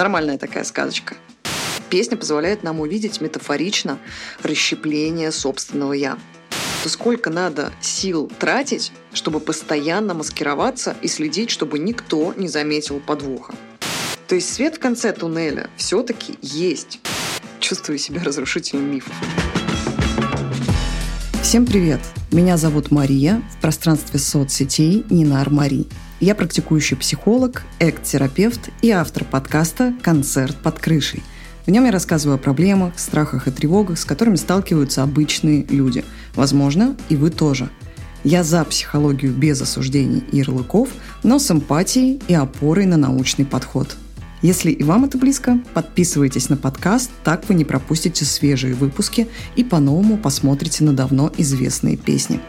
Нормальная такая сказочка. Песня позволяет нам увидеть метафорично расщепление собственного «я». То сколько надо сил тратить, чтобы постоянно маскироваться и следить, чтобы никто не заметил подвоха. То есть свет в конце туннеля все-таки есть. Чувствую себя разрушителем мифов. Всем привет! Меня зовут Мария, в пространстве соцсетей Нинар Мари. Я практикующий психолог, экт-терапевт и автор подкаста «Концерт под крышей». В нем я рассказываю о проблемах, страхах и тревогах, с которыми сталкиваются обычные люди. Возможно, и вы тоже. Я за психологию без осуждений и ярлыков, но с эмпатией и опорой на научный подход. Если и вам это близко, подписывайтесь на подкаст, так вы не пропустите свежие выпуски и по-новому посмотрите на давно известные песни.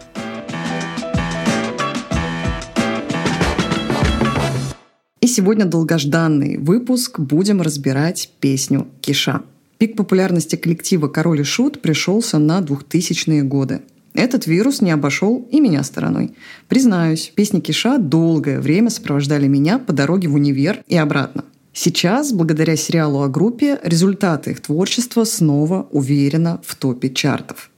Сегодня долгожданный выпуск будем разбирать песню «Киша». Пик популярности коллектива «Король и Шут» пришелся на 2000-е годы. Этот вирус не обошел и меня стороной. Признаюсь, песни Киша долгое время сопровождали меня по дороге в универ и обратно. Сейчас, благодаря сериалу о группе, результаты их творчества снова уверенно в топе чартов.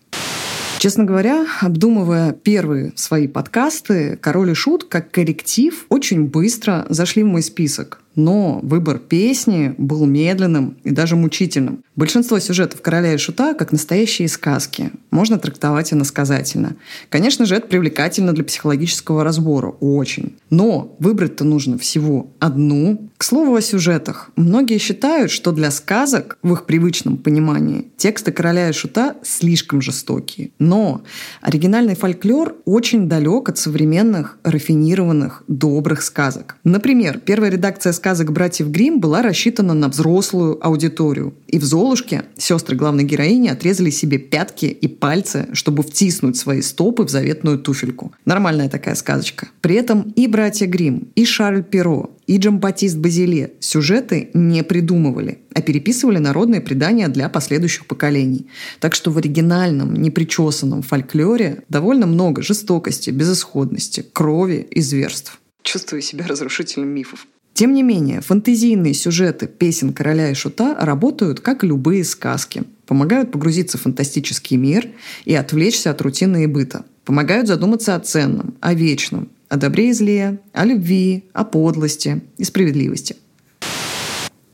Честно говоря, обдумывая первые свои подкасты, «Король и Шут» как корректив очень быстро зашли в мой список. Но выбор песни был медленным и даже мучительным. Большинство сюжетов «Короля и Шута» как настоящие сказки. Можно трактовать иносказательно. Конечно же, это привлекательно для психологического разбора. Очень. Но выбрать-то нужно всего одну. К слову о сюжетах. Многие считают, что для сказок, в их привычном понимании, тексты «Короля и Шута» слишком жестокие. Но оригинальный фольклор очень далек от современных, рафинированных, добрых сказок. Например, первая редакция сказок братьев Грим была рассчитана на взрослую аудиторию. И в «Золушке» сестры главной героини отрезали себе пятки и пальцы, чтобы втиснуть свои стопы в заветную туфельку. Нормальная такая сказочка. При этом и братья Грим, и Шарль Перо, и Джамбатист Базиле сюжеты не придумывали, а переписывали народные предания для последующих поколений. Так что в оригинальном, непричесанном фольклоре довольно много жестокости, безысходности, крови и зверств. Чувствую себя разрушителем мифов. Тем не менее, фантазийные сюжеты песен короля и шута работают как любые сказки. Помогают погрузиться в фантастический мир и отвлечься от рутины и быта. Помогают задуматься о ценном, о вечном, о добре и зле, о любви, о подлости и справедливости.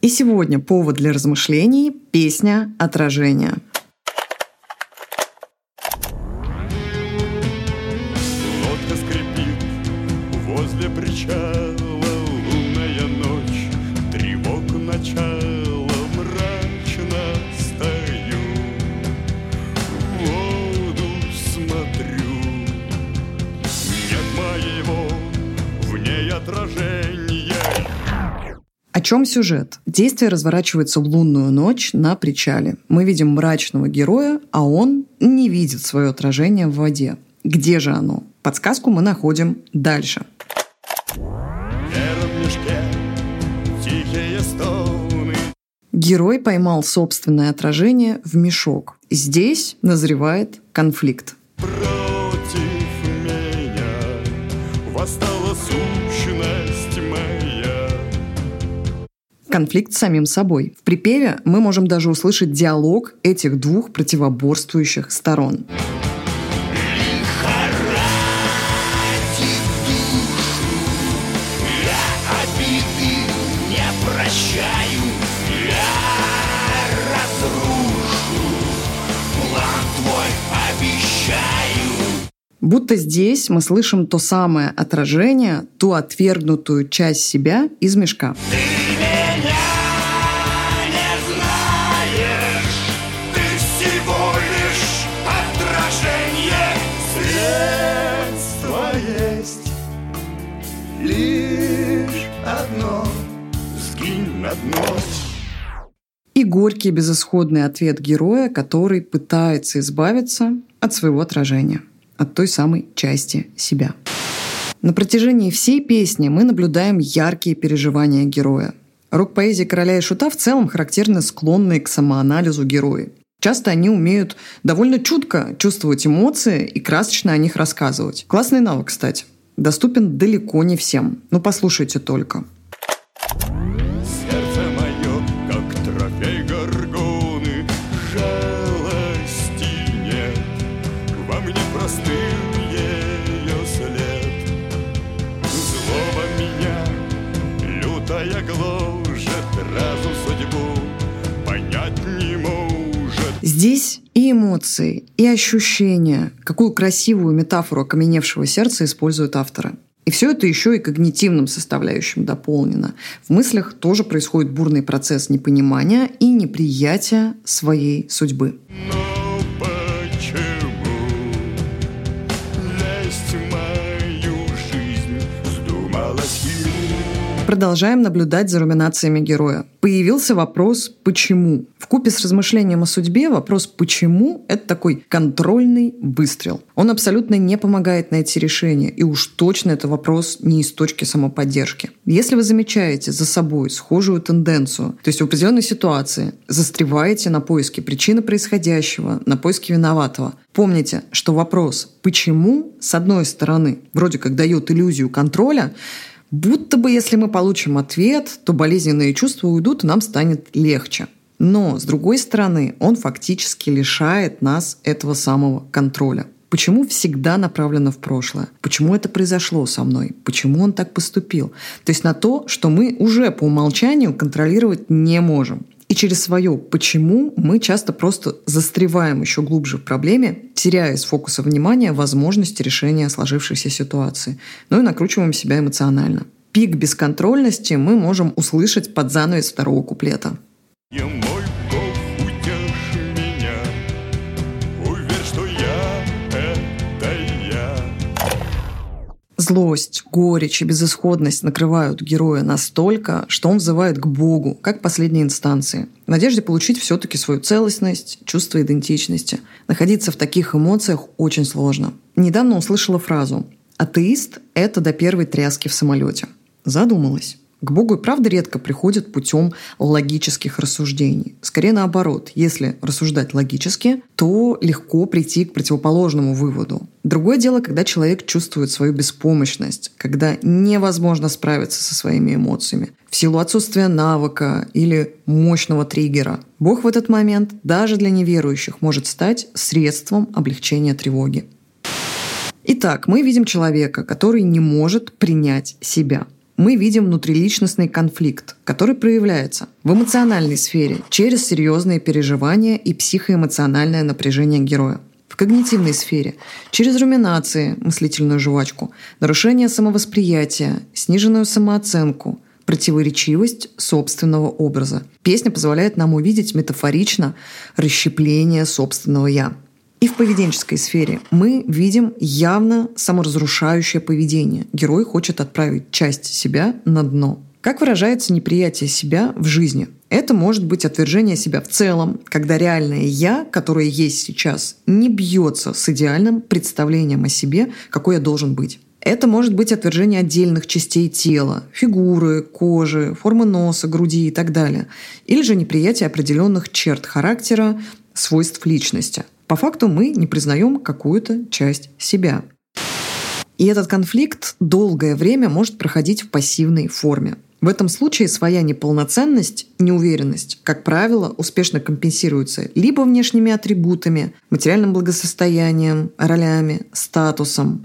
И сегодня повод для размышлений – песня «Отражение». Лодка скрипит возле причала, чем сюжет? Действие разворачивается в лунную ночь на причале. Мы видим мрачного героя, а он не видит свое отражение в воде. Где же оно? Подсказку мы находим дальше. Герой поймал собственное отражение в мешок. Здесь назревает конфликт. против Конфликт с самим собой. В припеве мы можем даже услышать диалог этих двух противоборствующих сторон. Будто здесь мы слышим то самое отражение, ту отвергнутую часть себя из мешка. Ты И горький безысходный ответ героя, который пытается избавиться от своего отражения, от той самой части себя. На протяжении всей песни мы наблюдаем яркие переживания героя. Рок-поэзия короля и шута в целом характерны склонные к самоанализу герои. Часто они умеют довольно чутко чувствовать эмоции и красочно о них рассказывать. Классный навык, кстати. Доступен далеко не всем. Ну, послушайте только. Здесь и эмоции, и ощущения. Какую красивую метафору окаменевшего сердца используют авторы. И все это еще и когнитивным составляющим дополнено. В мыслях тоже происходит бурный процесс непонимания и неприятия своей судьбы. Но Продолжаем наблюдать за руминациями героя. Появился вопрос «почему?». В купе с размышлением о судьбе вопрос «почему?» — это такой контрольный выстрел. Он абсолютно не помогает найти решение, и уж точно это вопрос не из точки самоподдержки. Если вы замечаете за собой схожую тенденцию, то есть в определенной ситуации застреваете на поиске причины происходящего, на поиске виноватого, помните, что вопрос «почему?» с одной стороны вроде как дает иллюзию контроля, Будто бы, если мы получим ответ, то болезненные чувства уйдут, и нам станет легче. Но, с другой стороны, он фактически лишает нас этого самого контроля. Почему всегда направлено в прошлое? Почему это произошло со мной? Почему он так поступил? То есть на то, что мы уже по умолчанию контролировать не можем. И через свое «почему» мы часто просто застреваем еще глубже в проблеме, теряя из фокуса внимания возможности решения сложившейся ситуации. Ну и накручиваем себя эмоционально. Пик бесконтрольности мы можем услышать под занавес второго куплета. Я Злость, горечь и безысходность накрывают героя настолько, что он взывает к Богу, как последней инстанции, в надежде получить все-таки свою целостность, чувство идентичности. Находиться в таких эмоциях очень сложно. Недавно услышала фразу «Атеист – это до первой тряски в самолете». Задумалась. К Богу и правда редко приходят путем логических рассуждений. Скорее наоборот, если рассуждать логически, то легко прийти к противоположному выводу. Другое дело, когда человек чувствует свою беспомощность, когда невозможно справиться со своими эмоциями в силу отсутствия навыка или мощного триггера. Бог в этот момент даже для неверующих может стать средством облегчения тревоги. Итак, мы видим человека, который не может принять себя – мы видим внутриличностный конфликт, который проявляется в эмоциональной сфере через серьезные переживания и психоэмоциональное напряжение героя. В когнитивной сфере через руминации, мыслительную жвачку, нарушение самовосприятия, сниженную самооценку, противоречивость собственного образа. Песня позволяет нам увидеть метафорично расщепление собственного «я». И в поведенческой сфере мы видим явно саморазрушающее поведение. Герой хочет отправить часть себя на дно. Как выражается неприятие себя в жизни? Это может быть отвержение себя в целом, когда реальное «я», которое есть сейчас, не бьется с идеальным представлением о себе, какой я должен быть. Это может быть отвержение отдельных частей тела, фигуры, кожи, формы носа, груди и так далее. Или же неприятие определенных черт характера, свойств личности – по факту мы не признаем какую-то часть себя. И этот конфликт долгое время может проходить в пассивной форме. В этом случае своя неполноценность, неуверенность, как правило, успешно компенсируется либо внешними атрибутами, материальным благосостоянием, ролями, статусом,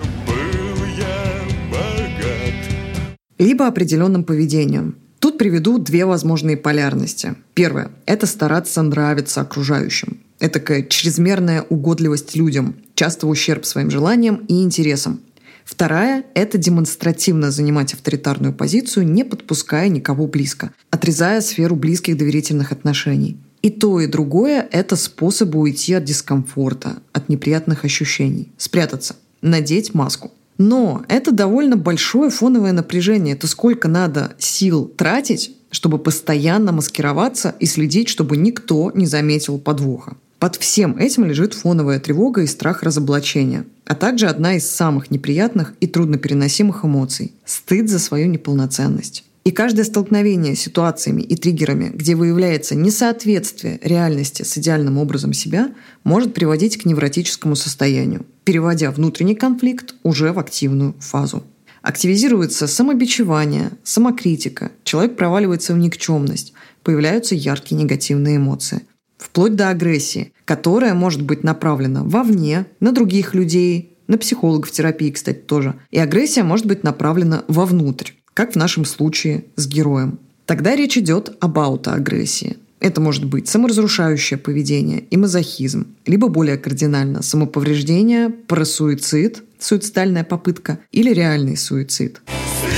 либо определенным поведением. Тут приведу две возможные полярности. Первое – это стараться нравиться окружающим. Это такая чрезмерная угодливость людям, часто в ущерб своим желаниям и интересам. Вторая – это демонстративно занимать авторитарную позицию, не подпуская никого близко, отрезая сферу близких доверительных отношений. И то, и другое – это способы уйти от дискомфорта, от неприятных ощущений, спрятаться, надеть маску. Но это довольно большое фоновое напряжение. Это сколько надо сил тратить, чтобы постоянно маскироваться и следить, чтобы никто не заметил подвоха. Под всем этим лежит фоновая тревога и страх разоблачения, а также одна из самых неприятных и труднопереносимых эмоций – стыд за свою неполноценность. И каждое столкновение с ситуациями и триггерами, где выявляется несоответствие реальности с идеальным образом себя, может приводить к невротическому состоянию, переводя внутренний конфликт уже в активную фазу. Активизируется самобичевание, самокритика, человек проваливается в никчемность, появляются яркие негативные эмоции – вплоть до агрессии, которая может быть направлена вовне, на других людей, на психологов терапии, кстати, тоже. И агрессия может быть направлена вовнутрь, как в нашем случае с героем. Тогда речь идет об аутоагрессии. Это может быть саморазрушающее поведение и мазохизм, либо более кардинально самоповреждение, парасуицид, суицидальная попытка или реальный суицид. Средство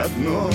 на дно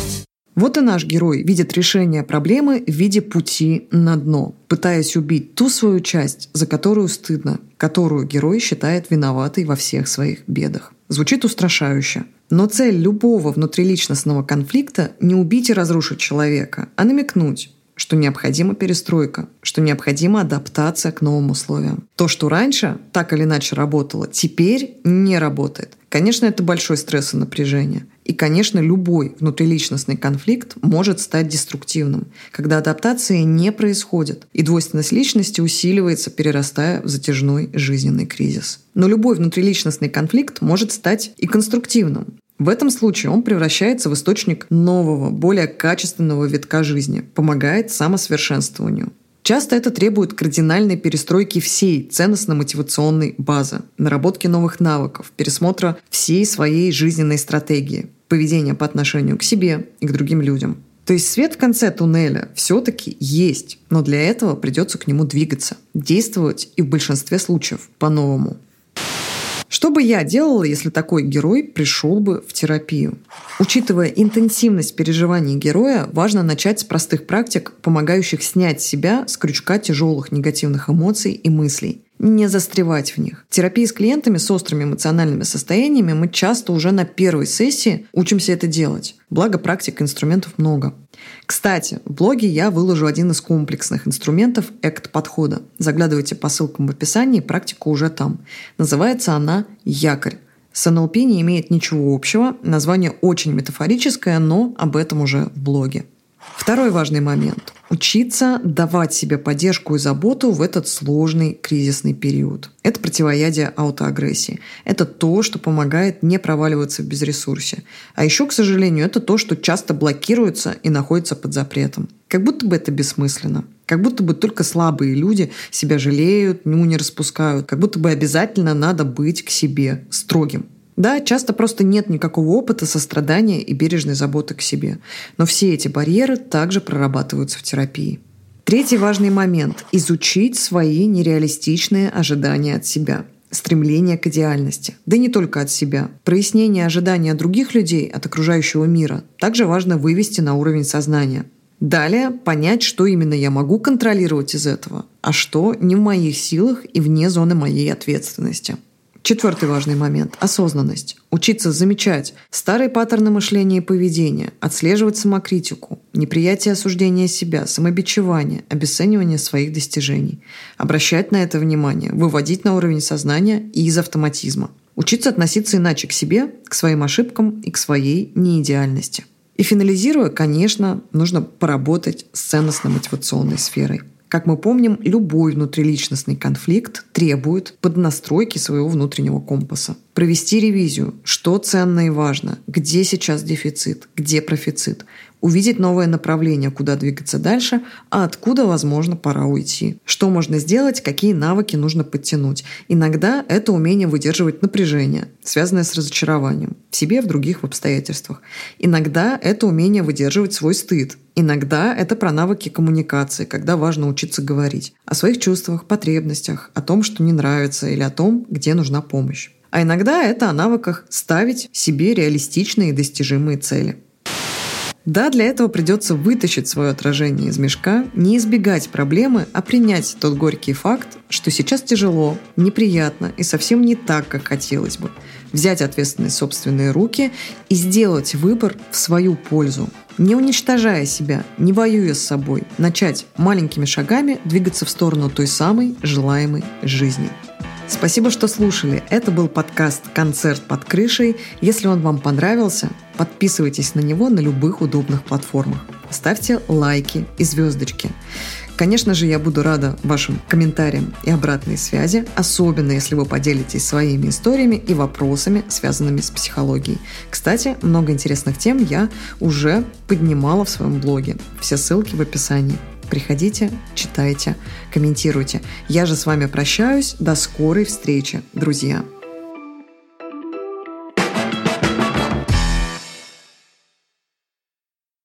Вот и наш герой видит решение проблемы в виде пути на дно, пытаясь убить ту свою часть, за которую стыдно, которую герой считает виноватой во всех своих бедах. Звучит устрашающе. Но цель любого внутриличностного конфликта не убить и разрушить человека, а намекнуть, что необходима перестройка, что необходима адаптация к новым условиям. То, что раньше так или иначе работало, теперь не работает. Конечно, это большой стресс и напряжение. И, конечно, любой внутриличностный конфликт может стать деструктивным, когда адаптация не происходит, и двойственность личности усиливается, перерастая в затяжной жизненный кризис. Но любой внутриличностный конфликт может стать и конструктивным. В этом случае он превращается в источник нового, более качественного витка жизни, помогает самосовершенствованию. Часто это требует кардинальной перестройки всей ценностно-мотивационной базы, наработки новых навыков, пересмотра всей своей жизненной стратегии, поведения по отношению к себе и к другим людям. То есть свет в конце туннеля все-таки есть, но для этого придется к нему двигаться, действовать и в большинстве случаев по-новому. Что бы я делала, если такой герой пришел бы в терапию? Учитывая интенсивность переживаний героя, важно начать с простых практик, помогающих снять себя с крючка тяжелых негативных эмоций и мыслей не застревать в них. В терапии с клиентами с острыми эмоциональными состояниями мы часто уже на первой сессии учимся это делать. Благо практик инструментов много. Кстати, в блоге я выложу один из комплексных инструментов экт-подхода. Заглядывайте по ссылкам в описании, практика уже там. Называется она «Якорь». С НЛП не имеет ничего общего, название очень метафорическое, но об этом уже в блоге. Второй важный момент – учиться давать себе поддержку и заботу в этот сложный кризисный период. Это противоядие аутоагрессии. Это то, что помогает не проваливаться в безресурсе. А еще, к сожалению, это то, что часто блокируется и находится под запретом. Как будто бы это бессмысленно. Как будто бы только слабые люди себя жалеют, ну не распускают. Как будто бы обязательно надо быть к себе строгим. Да, часто просто нет никакого опыта сострадания и бережной заботы к себе. Но все эти барьеры также прорабатываются в терапии. Третий важный момент – изучить свои нереалистичные ожидания от себя стремление к идеальности. Да и не только от себя. Прояснение ожидания других людей от окружающего мира также важно вывести на уровень сознания. Далее понять, что именно я могу контролировать из этого, а что не в моих силах и вне зоны моей ответственности. Четвертый важный момент – осознанность. Учиться замечать старые паттерны мышления и поведения, отслеживать самокритику, неприятие осуждения себя, самобичевание, обесценивание своих достижений. Обращать на это внимание, выводить на уровень сознания и из автоматизма. Учиться относиться иначе к себе, к своим ошибкам и к своей неидеальности. И финализируя, конечно, нужно поработать с ценностно-мотивационной сферой – как мы помним, любой внутриличностный конфликт требует поднастройки своего внутреннего компаса. Провести ревизию, что ценно и важно, где сейчас дефицит, где профицит, увидеть новое направление, куда двигаться дальше, а откуда, возможно, пора уйти. Что можно сделать, какие навыки нужно подтянуть. Иногда это умение выдерживать напряжение, связанное с разочарованием в себе, в других, в обстоятельствах. Иногда это умение выдерживать свой стыд. Иногда это про навыки коммуникации, когда важно учиться говорить о своих чувствах, потребностях, о том, что не нравится или о том, где нужна помощь. А иногда это о навыках ставить себе реалистичные и достижимые цели. Да, для этого придется вытащить свое отражение из мешка, не избегать проблемы, а принять тот горький факт, что сейчас тяжело, неприятно и совсем не так, как хотелось бы. Взять ответственность в собственные руки и сделать выбор в свою пользу. Не уничтожая себя, не воюя с собой, начать маленькими шагами двигаться в сторону той самой желаемой жизни. Спасибо, что слушали. Это был подкаст «Концерт под крышей». Если он вам понравился, подписывайтесь на него на любых удобных платформах. Ставьте лайки и звездочки. Конечно же, я буду рада вашим комментариям и обратной связи, особенно если вы поделитесь своими историями и вопросами, связанными с психологией. Кстати, много интересных тем я уже поднимала в своем блоге. Все ссылки в описании. Приходите, читайте, комментируйте. Я же с вами прощаюсь. До скорой встречи, друзья.